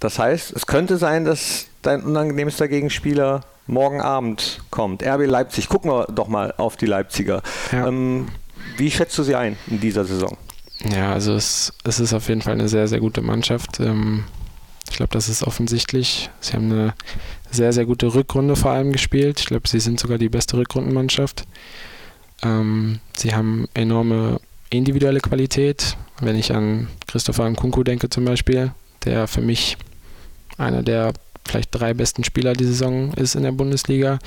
Das heißt, es könnte sein, dass dein unangenehmster Gegenspieler morgen Abend kommt. RB Leipzig. Gucken wir doch mal auf die Leipziger. Ja. Ähm, wie schätzt du sie ein in dieser Saison? Ja, also es, es ist auf jeden Fall eine sehr, sehr gute Mannschaft. Ähm, ich glaube, das ist offensichtlich. Sie haben eine sehr, sehr gute Rückrunde vor allem gespielt. Ich glaube, sie sind sogar die beste Rückrundenmannschaft. Ähm, sie haben enorme individuelle Qualität. Wenn ich an Christopher Nkunku denke zum Beispiel, der für mich einer der vielleicht drei besten Spieler die Saison ist in der Bundesliga.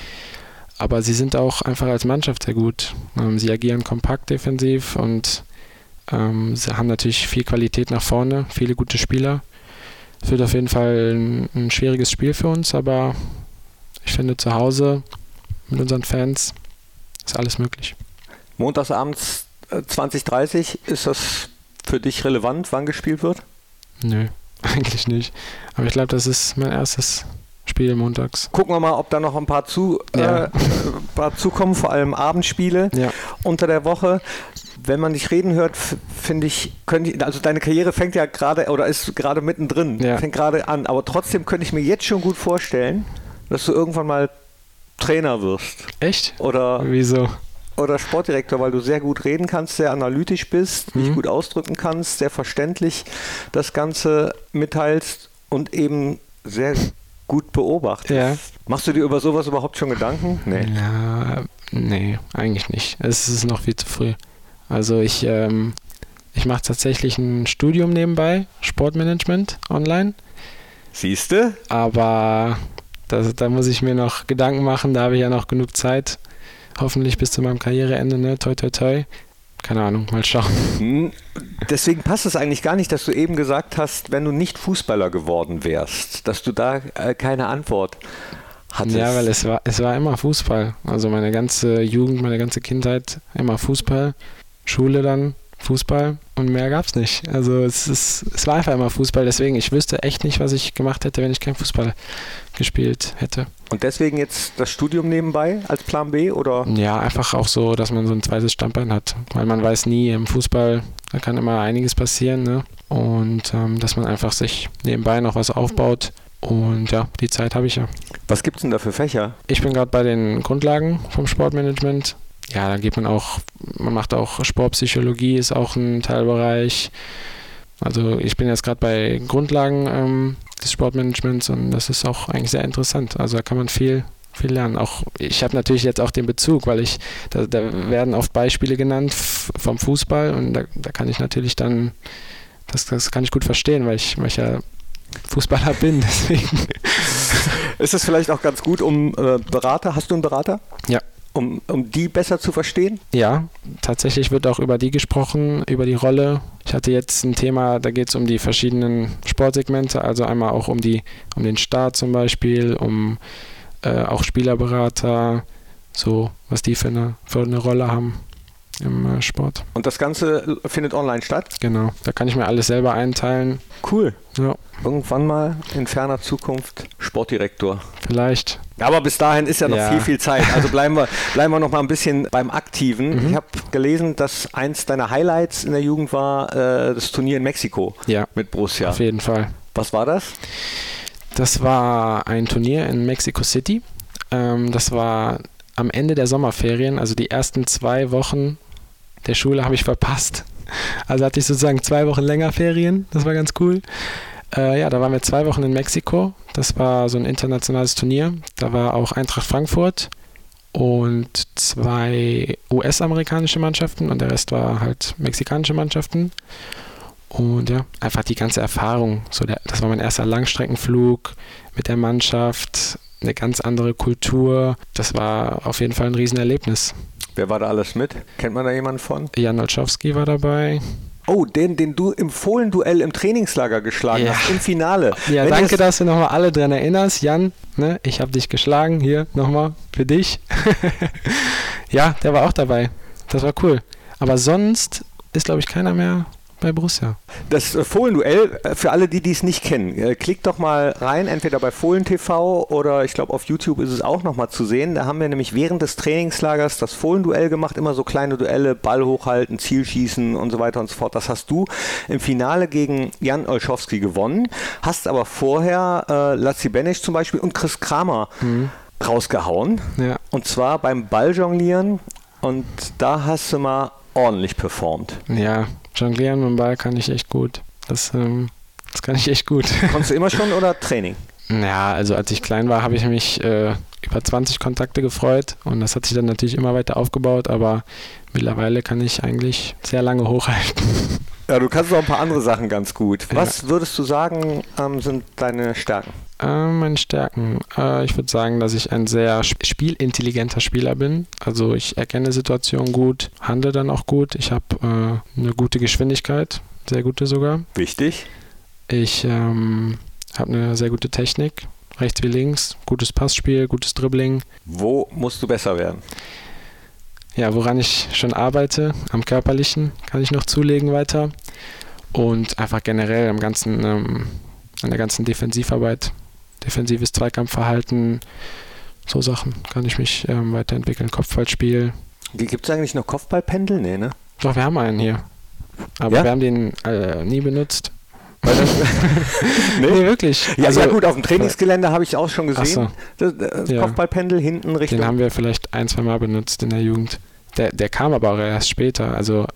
Aber sie sind auch einfach als Mannschaft sehr gut. Ähm, sie agieren kompakt defensiv und ähm, sie haben natürlich viel Qualität nach vorne, viele gute Spieler. Es wird auf jeden Fall ein, ein schwieriges Spiel für uns, aber ich finde zu Hause mit unseren Fans ist alles möglich. Montagsabends äh, 2030, ist das für dich relevant, wann gespielt wird? Nö, eigentlich nicht. Aber ich glaube, das ist mein erstes Spiel montags. Gucken wir mal, ob da noch ein paar, zu, Ja. äh, paar zukommen, vor allem Abendspiele Ja, unter der Woche. Wenn man dich reden hört, finde ich, könnte ich, also deine Karriere fängt ja gerade oder ist gerade mittendrin, Ja. fängt gerade an, aber trotzdem könnte ich mir jetzt schon gut vorstellen, dass du irgendwann mal Trainer wirst. Echt? Oder, Wieso? oder Sportdirektor, weil du sehr gut reden kannst, sehr analytisch bist, dich Mhm. gut ausdrücken kannst, sehr verständlich das Ganze mitteilst und eben sehr gut beobachtest. Ja. Machst du dir über sowas überhaupt schon Gedanken? Nee. Ja, nee, eigentlich nicht. Es ist noch viel zu früh. Also ich, ähm, ich mache tatsächlich ein Studium nebenbei, Sportmanagement online, Siehste? aber das, da muss ich mir noch Gedanken machen, da habe ich ja noch genug Zeit. Hoffentlich bis zu meinem Karriereende, ne? Toi, toi, toi. Keine Ahnung, mal schauen. Hm, Deswegen passt es eigentlich gar nicht, dass du eben gesagt hast, wenn du nicht Fußballer geworden wärst, dass du da äh, keine Antwort hattest. Ja, weil es war, es war immer Fußball. Also meine ganze Jugend, meine ganze Kindheit immer Fußball. Schule dann Fußball und mehr gab es nicht. Also es, ist, es war einfach immer Fußball. Deswegen, ich wüsste echt nicht, was ich gemacht hätte, wenn ich kein Fußball gespielt hätte. Und deswegen jetzt das Studium nebenbei als Plan B oder? Ja, einfach auch so, dass man so ein zweites Standbein hat. Weil man weiß nie, im Fußball, da kann immer einiges passieren. Ne? Und ähm, dass man einfach sich nebenbei noch was aufbaut. Und ja, die Zeit habe ich ja. Was gibt's denn da für Fächer? Ich bin gerade bei den Grundlagen vom Sportmanagement. Ja, da geht man auch, man macht auch Sportpsychologie, ist auch ein Teilbereich. Also ich bin jetzt gerade bei Grundlagen ähm, des Sportmanagements und das ist auch eigentlich sehr interessant. Also da kann man viel, viel lernen. Auch ich habe natürlich jetzt auch den Bezug, weil ich, da, da werden oft Beispiele genannt vom Fußball und da, da kann ich natürlich dann, das, das kann ich gut verstehen, weil ich, weil ich ja Fußballer bin, deswegen. Ist es vielleicht auch ganz gut, um äh, Berater, hast du einen Berater? Ja. Um, um die besser zu verstehen? Ja, tatsächlich wird auch über die gesprochen, über die Rolle. Ich hatte jetzt ein Thema, da geht es um die verschiedenen Sportsegmente, also einmal auch um die, um den Start zum Beispiel, um äh, auch Spielerberater, so was die für eine, für eine Rolle haben im äh, Sport. Und das Ganze findet online statt? Genau, da kann ich mir alles selber einteilen. Cool. Ja, Irgendwann mal in ferner Zukunft Sportdirektor. vielleicht. Aber bis dahin ist ja noch Ja. viel, viel Zeit. Also bleiben wir, bleiben wir noch mal ein bisschen beim Aktiven. Mhm. Ich habe gelesen, dass eins deiner Highlights in der Jugend war äh, das Turnier in Mexiko Ja, mit Borussia. auf jeden Fall. Was war das? Das war ein Turnier in Mexico City. Ähm, das war am Ende der Sommerferien, also die ersten zwei Wochen der Schule habe ich verpasst. Also hatte ich sozusagen zwei Wochen länger Ferien. Das war ganz cool. Äh, ja, da waren wir zwei Wochen in Mexiko. Das war so ein internationales Turnier. Da war auch Eintracht Frankfurt und zwei US-amerikanische Mannschaften und der Rest war halt mexikanische Mannschaften. Und ja, einfach die ganze Erfahrung. So der, das war mein erster Langstreckenflug mit der Mannschaft, eine ganz andere Kultur. Das war auf jeden Fall ein Riesenerlebnis. Wer war da alles mit? Kennt man da jemanden von? Jan Olszowski war dabei. Oh, den, den du im Fohlenduell im Trainingslager geschlagen Ja. hast, im Finale. Ja, Wenn danke, dass du nochmal alle dran erinnerst. Jan, ne, ich habe dich geschlagen. Hier nochmal für dich. ja, der war auch dabei. Das war cool. Aber sonst ist, glaube ich, keiner mehr bei Borussia. Das äh, Fohlenduell, äh, für alle, die dies nicht kennen, äh, klickt doch mal rein, entweder bei Fohlen TV oder ich glaube auf YouTube ist es auch nochmal zu sehen. Da haben wir nämlich während des Trainingslagers das Fohlenduell gemacht, immer so kleine Duelle, Ball hochhalten, Zielschießen und so weiter und so fort. Das hast du im Finale gegen Jan Olszowski gewonnen, hast aber vorher äh, Lazzi Benesch zum Beispiel und Chris Kramer rausgehauen. Ja. Und zwar beim Balljonglieren und da hast du mal ordentlich performt. Ja, jonglieren mit dem Ball kann ich echt gut. Das, ähm, das kann ich echt gut. Konntest du immer schon oder Training? Ja, also als ich klein war, habe ich mich äh, über 20 Kontakte gefreut und das hat sich dann natürlich immer weiter aufgebaut, aber mittlerweile kann ich eigentlich sehr lange hochhalten. Ja, du kannst auch ein paar andere Sachen ganz gut. Was würdest du sagen, ähm, sind deine Stärken? Äh, meine Stärken. Äh, ich würde sagen, dass ich ein sehr sp- spielintelligenter Spieler bin. Also ich erkenne Situationen gut, handle dann auch gut. Ich habe äh, eine gute Geschwindigkeit, sehr gute sogar. Wichtig. Ich ähm, habe eine sehr gute Technik, rechts wie links, gutes Passspiel, gutes Dribbling. Wo musst du besser werden? Ja, woran ich schon arbeite, am körperlichen kann ich noch zulegen weiter und einfach generell am ganzen, ähm, an der ganzen Defensivarbeit, defensives Zweikampfverhalten, so Sachen kann ich mich ähm, weiterentwickeln. Kopfballspiel. Gibt es eigentlich noch Kopfballpendel? Nee, ne? Doch, wir haben einen hier. Aber Ja? wir haben den äh, nie benutzt. Weil das, nee? nee, wirklich. Ja, also, ja gut, auf dem Trainingsgelände habe ich auch schon gesehen. So. Das, äh, Kopfballpendel hinten Richtung. Den haben wir vielleicht ein, zwei Mal benutzt in der Jugend. Der, der kam aber auch erst später. Also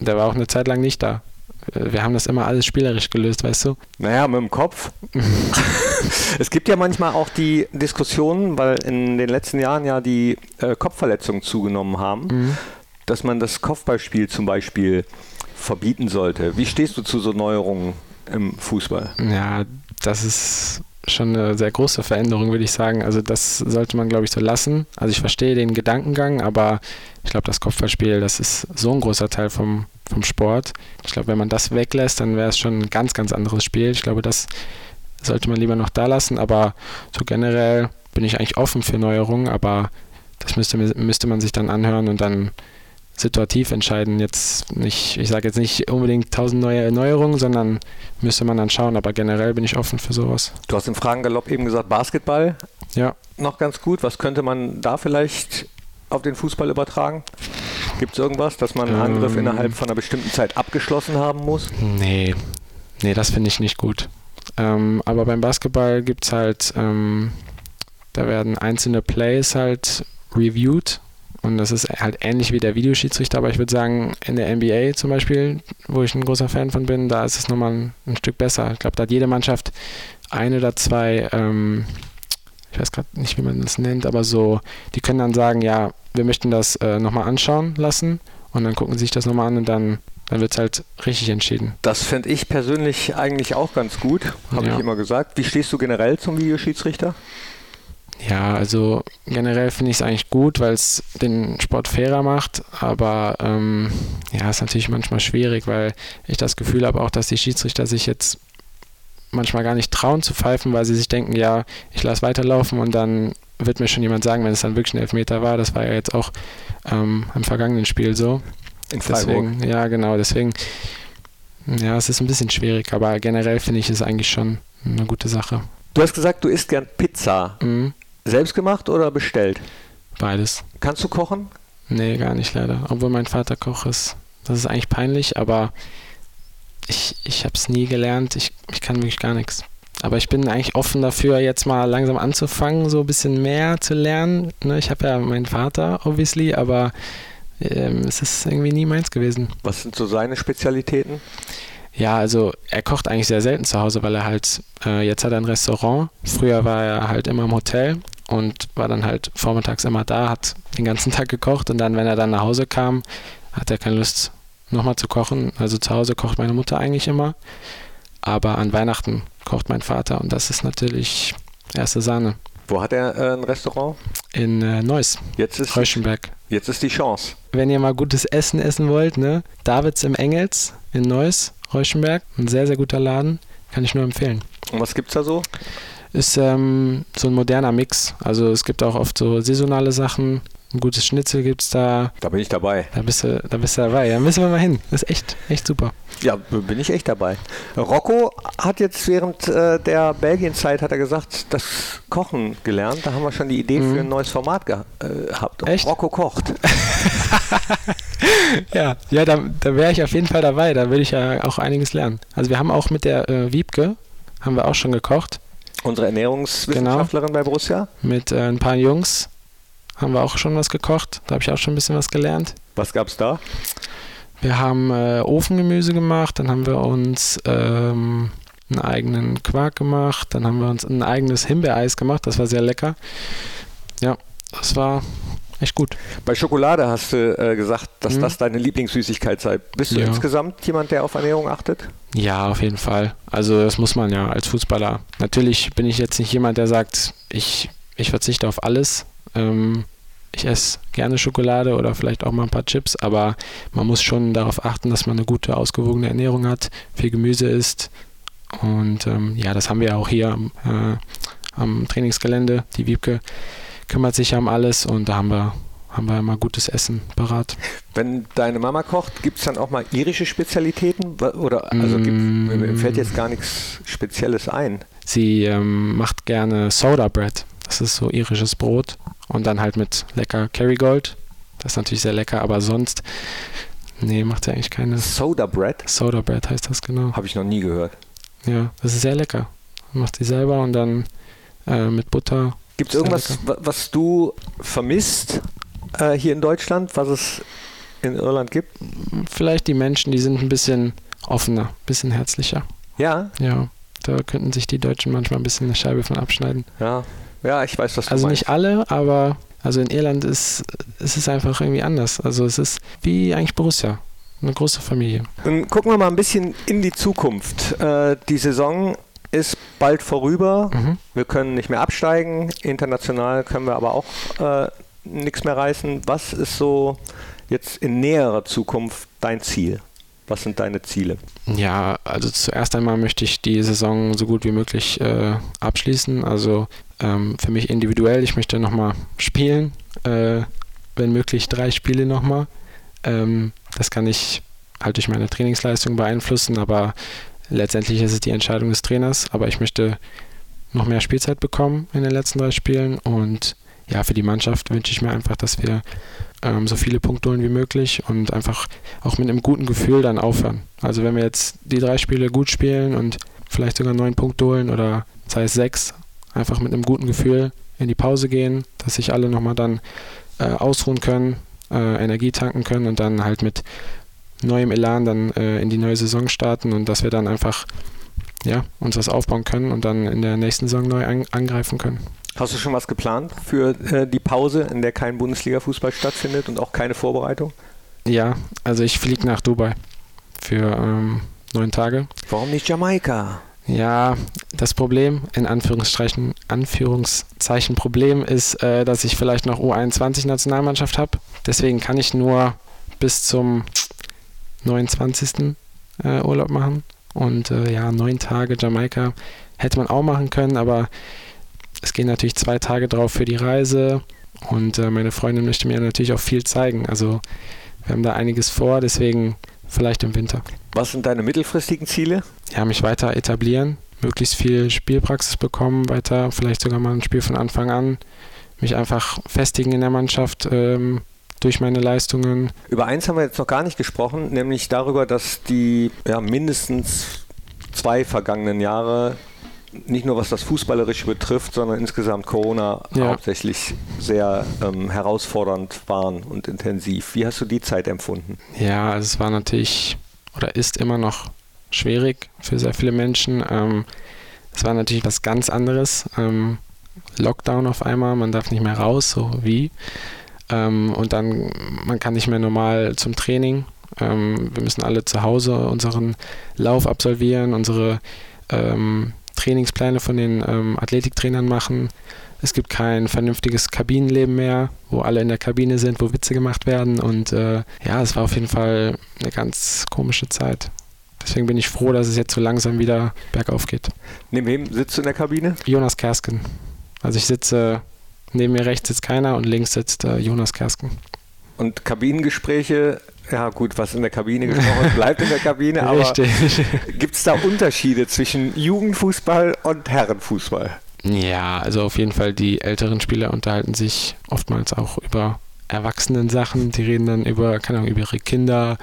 der war auch eine Zeit lang nicht da. Wir haben das immer alles spielerisch gelöst, weißt du? Naja, mit dem Kopf. es gibt ja manchmal auch die Diskussionen, weil in den letzten Jahren ja die äh, Kopfverletzungen zugenommen haben, mhm. dass man das Kopfballspiel zum Beispiel verbieten sollte. Wie stehst du zu so Neuerungen im Fußball? Ja, das ist schon eine sehr große Veränderung, würde ich sagen. Also das sollte man, glaube ich, so lassen. Also ich verstehe den Gedankengang, aber ich glaube, das Kopfballspiel, das ist so ein großer Teil vom, vom Sport. Ich glaube, wenn man das weglässt, dann wäre es schon ein ganz, ganz anderes Spiel. Ich glaube, das sollte man lieber noch da lassen, aber so generell bin ich eigentlich offen für Neuerungen, aber das müsste, müsste man sich dann anhören und dann situativ entscheiden. Jetzt nicht, ich sage jetzt nicht unbedingt tausend neue Erneuerungen, sondern müsste man dann schauen. Aber generell bin ich offen für sowas. Du hast im Fragengalopp eben gesagt, Basketball. Ja. Noch ganz gut. Was könnte man da vielleicht auf den Fußball übertragen? Gibt es irgendwas, dass man einen ähm, Angriff innerhalb von einer bestimmten Zeit abgeschlossen haben muss? Nee, nee, das finde ich nicht gut. Ähm, aber beim Basketball gibt es halt, ähm, da werden einzelne Plays halt reviewed und das ist halt ähnlich wie der Videoschiedsrichter, aber ich würde sagen, in der NBA zum Beispiel, wo ich ein großer Fan von bin, da ist es nochmal ein, ein Stück besser. Ich glaube, da hat jede Mannschaft ein oder zwei, ähm, ich weiß gerade nicht, wie man das nennt, aber so, die können dann sagen, ja, wir möchten das äh, nochmal anschauen lassen und dann gucken sie sich das nochmal an und dann, dann wird es halt richtig entschieden. Das fände ich persönlich eigentlich auch ganz gut, habe ja. ich immer gesagt. Wie stehst du generell zum Videoschiedsrichter? Ja, also generell finde ich es eigentlich gut, weil es den Sport fairer macht, aber ähm, ja, ist natürlich manchmal schwierig, weil ich das Gefühl habe auch, dass die Schiedsrichter sich jetzt manchmal gar nicht trauen zu pfeifen, weil sie sich denken, ja, ich lasse weiterlaufen und dann wird mir schon jemand sagen, wenn es dann wirklich ein Elfmeter war. Das war ja jetzt auch ähm, im vergangenen Spiel so. In Freiburg. Deswegen, ja, genau, deswegen, ja, es ist ein bisschen schwierig, aber generell finde ich es eigentlich schon eine gute Sache. Du hast gesagt, du isst gern Pizza. Mhm. Selbst gemacht oder bestellt? Beides. Kannst du kochen? Nee, gar nicht leider. Obwohl mein Vater Koch ist. Das ist eigentlich peinlich, aber ich, ich habe es nie gelernt. Ich, ich kann wirklich gar nichts. Aber ich bin eigentlich offen dafür, jetzt mal langsam anzufangen, so ein bisschen mehr zu lernen. Ne, ich habe ja meinen Vater, obviously, aber ähm, es ist irgendwie nie meins gewesen. Was sind so seine Spezialitäten? Ja, also er kocht eigentlich sehr selten zu Hause, weil er halt, äh, jetzt hat er ein Restaurant. Früher war er halt immer im Hotel und war dann halt vormittags immer da, hat den ganzen Tag gekocht und dann, wenn er dann nach Hause kam, hat er keine Lust nochmal zu kochen. Also zu Hause kocht meine Mutter eigentlich immer, aber an Weihnachten kocht mein Vater und das ist natürlich erste Sahne. Wo hat er äh, ein Restaurant? In äh, Neuss, jetzt ist Reuschenberg. Jetzt ist die Chance. Wenn ihr mal gutes Essen essen wollt, ne? Davids im Engels in Neuss, Reuschenberg, ein sehr, sehr guter Laden, kann ich nur empfehlen. Und was gibt's da so? ist ähm, so ein moderner Mix. Also es gibt auch oft so saisonale Sachen. Ein gutes Schnitzel gibt es da. Da bin ich dabei. Da bist du, da bist du dabei. Da müssen wir mal hin. Das ist echt, echt super. Ja, bin ich echt dabei. Rocco hat jetzt während äh, der Belgienzeit hat er gesagt, das Kochen gelernt. Da haben wir schon die Idee mhm. für ein neues Format äh, gehabt. Echt? Rocco kocht. ja, ja, da, da wäre ich auf jeden Fall dabei. Da würde ich ja auch einiges lernen. Also wir haben auch mit der äh, Wiebke haben wir auch schon gekocht. Unsere Ernährungswissenschaftlerin genau. bei Borussia. Mit äh, ein paar Jungs haben wir auch schon was gekocht. Da habe ich auch schon ein bisschen was gelernt. Was gab es da? Wir haben äh, Ofengemüse gemacht, dann haben wir uns ähm, einen eigenen Quark gemacht, dann haben wir uns ein eigenes Himbeereis gemacht, das war sehr lecker. Ja, das war echt gut. Bei Schokolade hast du äh, gesagt, dass mhm. das deine Lieblingssüßigkeit sei. Bist du ja. insgesamt jemand, der auf Ernährung achtet? Ja, auf jeden Fall. Also das muss man ja als Fußballer. Natürlich bin ich jetzt nicht jemand, der sagt, ich, ich verzichte auf alles. Ähm, ich esse gerne Schokolade oder vielleicht auch mal ein paar Chips, aber man muss schon darauf achten, dass man eine gute, ausgewogene Ernährung hat, viel Gemüse isst. Und ähm, ja, das haben wir auch hier äh, am Trainingsgelände. Die Wiebke kümmert sich ja um alles und da haben wir, haben wir immer gutes Essen parat. Wenn deine Mama kocht, gibt es dann auch mal irische Spezialitäten? Oder also gibt, mir fällt jetzt gar nichts Spezielles ein. Sie ähm, macht gerne Soda Bread. Das ist so irisches Brot. Und dann halt mit lecker Kerrygold. Das ist natürlich sehr lecker, aber sonst, nee, macht sie eigentlich keine. Soda Bread? Soda Bread heißt das genau. Habe ich noch nie gehört. Ja, das ist sehr lecker. Macht sie selber und dann äh, mit Butter. Gibt es irgendwas, was du vermisst äh, hier in Deutschland, was es in Irland gibt? Vielleicht die Menschen, die sind ein bisschen offener, ein bisschen herzlicher. Ja? Ja, da könnten sich die Deutschen manchmal ein bisschen eine Scheibe von abschneiden. Ja, ja ich weiß, was du Also meinst. nicht alle, aber also in Irland ist, ist es einfach irgendwie anders. Also es ist wie eigentlich Borussia, eine große Familie. Dann gucken wir mal ein bisschen in die Zukunft. Äh, die Saison ist bald vorüber. Mhm. Wir können nicht mehr absteigen. International können wir aber auch äh, nichts mehr reißen. Was ist so jetzt in näherer Zukunft dein Ziel? Was sind deine Ziele? Ja, also zuerst einmal möchte ich die Saison so gut wie möglich äh, abschließen. Also ähm, für mich individuell, ich möchte nochmal spielen, äh, wenn möglich drei Spiele nochmal. Ähm, das kann ich halt durch meine Trainingsleistung beeinflussen, aber letztendlich ist es die Entscheidung des Trainers. Aber ich möchte noch mehr Spielzeit bekommen in den letzten drei Spielen und ja, für die Mannschaft wünsche ich mir einfach, dass wir ähm, so viele Punkte holen wie möglich und einfach auch mit einem guten Gefühl dann aufhören. Also wenn wir jetzt die drei Spiele gut spielen und vielleicht sogar neun Punkte holen oder sei es sechs, einfach mit einem guten Gefühl in die Pause gehen, dass sich alle nochmal dann äh, ausruhen können, äh, Energie tanken können und dann halt mit neuem Elan dann äh, in die neue Saison starten und dass wir dann einfach ja, uns das aufbauen können und dann in der nächsten Saison neu an angreifen können. Hast du schon was geplant für äh, die Pause, in der kein Bundesliga-Fußball stattfindet und auch keine Vorbereitung? Ja, also ich fliege nach Dubai für ähm, neun Tage. Warum nicht Jamaika? Ja, das Problem, in Anführungszeichen, Anführungszeichen Problem ist, äh, dass ich vielleicht noch U21-Nationalmannschaft habe. Deswegen kann ich nur bis zum 29. Äh, Urlaub machen. Und äh, ja, neun Tage Jamaika hätte man auch machen können, aber es gehen natürlich zwei Tage drauf für die Reise. Und äh, meine Freundin möchte mir natürlich auch viel zeigen. Also wir haben da einiges vor, deswegen vielleicht im Winter. Was sind deine mittelfristigen Ziele? Ja, mich weiter etablieren, möglichst viel Spielpraxis bekommen, weiter vielleicht sogar mal ein Spiel von Anfang an, mich einfach festigen in der Mannschaft ähm, durch meine Leistungen. Über eins haben wir jetzt noch gar nicht gesprochen, nämlich darüber, dass die ja, mindestens zwei vergangenen Jahre nicht nur was das Fußballerische betrifft, sondern insgesamt Corona Ja. hauptsächlich sehr ähm, herausfordernd waren und intensiv. Wie hast du die Zeit empfunden? Ja, also es war natürlich oder ist immer noch schwierig für sehr viele Menschen. Ähm, es war natürlich was ganz anderes. Ähm, Lockdown auf einmal, man darf nicht mehr raus, so wie. Ähm, und dann, man kann nicht mehr normal zum Training. Wir müssen alle zu Hause unseren Lauf absolvieren, unsere Trainingspläne von den Athletiktrainern machen. Es gibt kein vernünftiges Kabinenleben mehr, wo alle in der Kabine sind, wo Witze gemacht werden. Und äh, ja, es war auf jeden Fall eine ganz komische Zeit. Deswegen bin ich froh, dass es jetzt so langsam wieder bergauf geht. Neben wem sitzt du in der Kabine? Jonas Kersken. Also ich sitze, neben mir rechts sitzt keiner und links sitzt äh, Jonas Kersken. Und Kabinengespräche, ja gut, was in der Kabine gesprochen bleibt in der Kabine, aber gibt es da Unterschiede zwischen Jugendfußball und Herrenfußball? Ja, also auf jeden Fall die älteren Spieler unterhalten sich oftmals auch über erwachsenen Sachen. Die reden dann über, keine Ahnung, über ihre Kinder.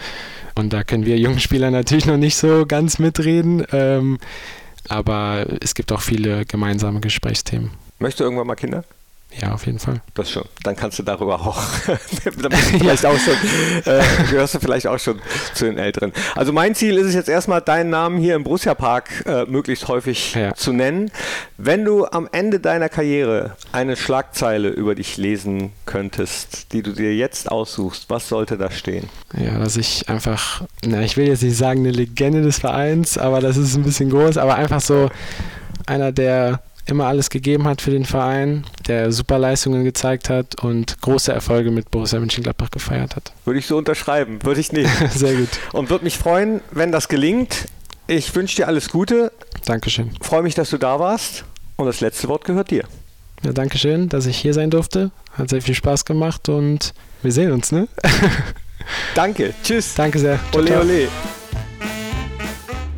Und da können wir jungen Spieler natürlich noch nicht so ganz mitreden. Ähm, aber es gibt auch viele gemeinsame Gesprächsthemen. Möchtest du irgendwann mal Kinder? Ja, auf jeden Fall. Das schon. Dann kannst du darüber auch. dann bist du vielleicht auch schon, äh, gehörst du vielleicht auch schon zu den Älteren. Also mein Ziel ist es jetzt erstmal, deinen Namen hier im Borussia Park äh, möglichst häufig Ja. zu nennen. Wenn du am Ende deiner Karriere eine Schlagzeile über dich lesen könntest, die du dir jetzt aussuchst, was sollte da stehen? Ja, dass ich einfach, na, ich will jetzt nicht sagen eine Legende des Vereins, aber das ist ein bisschen groß, aber einfach so einer, der immer alles gegeben hat für den Verein, der super Leistungen gezeigt hat und große Erfolge mit Borussia Mönchengladbach gefeiert hat. Würde ich so unterschreiben, würde ich nicht. Sehr gut. Und würde mich freuen, wenn das gelingt. Ich wünsche dir alles Gute, Dankeschön. freue mich, dass du da warst und das letzte Wort gehört dir. Ja, Dankeschön, dass ich hier sein durfte. Hat sehr viel Spaß gemacht und wir sehen uns, ne? Danke, tschüss. Danke sehr. Ciao, Ole, ciao. ole.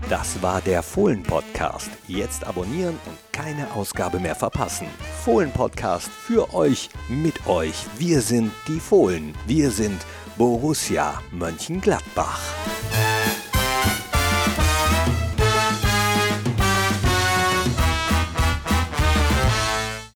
Das war der Fohlen-Podcast. Jetzt abonnieren und keine Ausgabe mehr verpassen. Fohlen-Podcast für euch, mit euch. Wir sind die Fohlen. Wir sind Borussia Mönchengladbach.